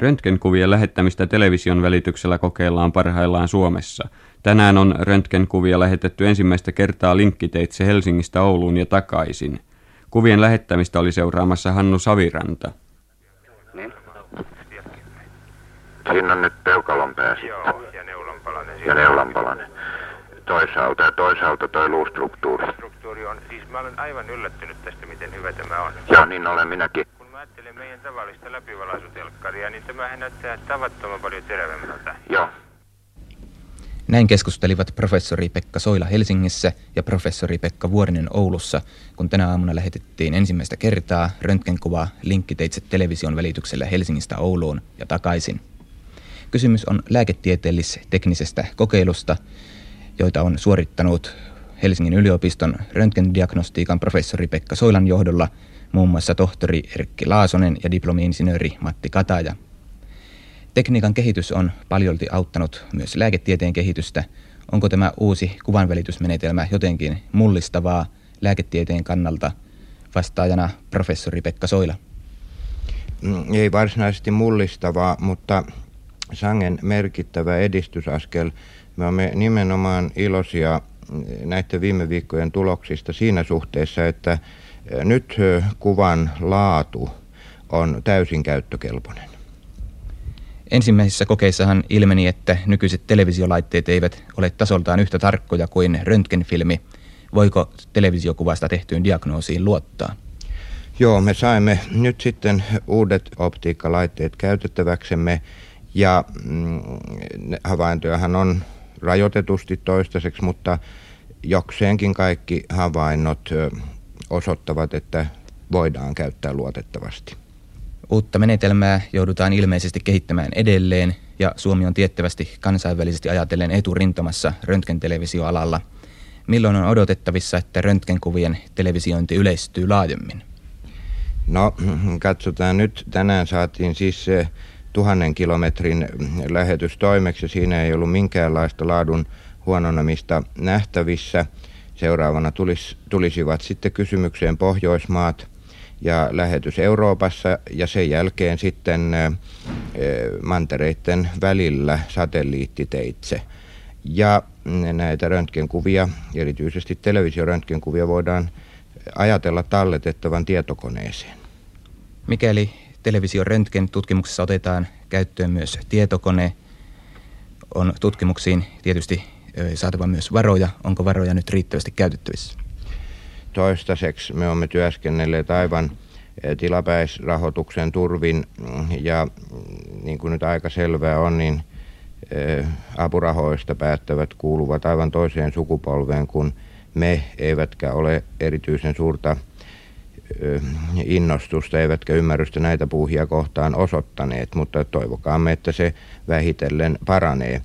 Röntgenkuvien lähettämistä television välityksellä kokeillaan parhaillaan Suomessa. Tänään on röntgenkuvia lähetetty ensimmäistä kertaa linkkiteitse Helsingistä Ouluun ja takaisin. Kuvien lähettämistä oli seuraamassa Hannu Saviranta. Niin. Siinä on nyt peukalon pää Joo, ja neulanpalanen. ja neulanpalanen. Toisaalta ja toisaalta toi luustruktuuri. Struktuuri on, siis mä olen aivan yllättynyt tästä, miten hyvä tämä on. Joo, niin olen minäkin. Mä ajattelen meidän tavallista läpivalaisutelkkaria, niin tämähän näyttää tavattoman paljon terävämmältä. Joo. Näin keskustelivat professori Pekka Soila Helsingissä ja professori Pekka Vuorinen Oulussa, kun tänä aamuna lähetettiin ensimmäistä kertaa röntgenkuvaa linkkiteitse television välityksellä Helsingistä Ouluun ja takaisin. Kysymys on lääketieteellis-teknisestä kokeilusta, joita on suorittanut Helsingin yliopiston röntgendiagnostiikan professori Pekka Soilan johdolla muun muassa tohtori Erkki Laasonen ja diplomi-insinööri Matti Kataja. Tekniikan kehitys on paljolti auttanut myös lääketieteen kehitystä. Onko tämä uusi kuvanvälitysmenetelmä jotenkin mullistavaa lääketieteen kannalta? Vastaajana professori Pekka Soila. Mm, Ei varsinaisesti mullistavaa, mutta sangen merkittävä edistysaskel. Me olemme nimenomaan iloisia mm, näiden viime viikkojen tuloksista siinä suhteessa, että nyt kuvan laatu on täysin käyttökelpoinen. Ensimmäisissä kokeissahan ilmeni, että nykyiset televisiolaitteet eivät ole tasoltaan yhtä tarkkoja kuin röntgenfilmi. Voiko televisiokuvasta tehtyyn diagnoosiin luottaa? Joo, me saimme nyt sitten uudet optiikkalaitteet käytettäväksemme ja mm, havaintojahan on rajoitetusti toistaiseksi, mutta jokseenkin kaikki havainnot osoittavat, että voidaan käyttää luotettavasti. Uutta menetelmää joudutaan ilmeisesti kehittämään edelleen ja Suomi on tiettävästi kansainvälisesti ajatellen eturintamassa röntgentelevisioalalla. Milloin on odotettavissa, että röntgenkuvien televisiointi yleistyy laajemmin? No, katsotaan nyt. Tänään saatiin siis se tuhannen kilometrin lähetys toimeksi siinä ei ollut minkäänlaista laadun huononemista nähtävissä. Seuraavana tulis, tulisivat sitten kysymykseen Pohjoismaat ja lähetys Euroopassa ja sen jälkeen sitten mantereiden välillä satelliittiteitse. Ja näitä röntgenkuvia, erityisesti televisioröntgenkuvia voidaan ajatella talletettavan tietokoneeseen. Mikäli television röntgen tutkimuksessa otetaan käyttöön myös tietokone, on tutkimuksiin tietysti saatava myös varoja. Onko varoja nyt riittävästi käytettävissä? Toistaiseksi me olemme työskennelleet aivan tilapäisrahoituksen turvin ja mm, niin kuin nyt aika selvää on, niin apurahoista päättävät kuuluvat aivan toiseen sukupolveen kuin me, eivätkä ole erityisen suurta innostusta eivätkä ymmärrystä näitä puuhia kohtaan osoittaneet, mutta toivokaamme, että se vähitellen paranee.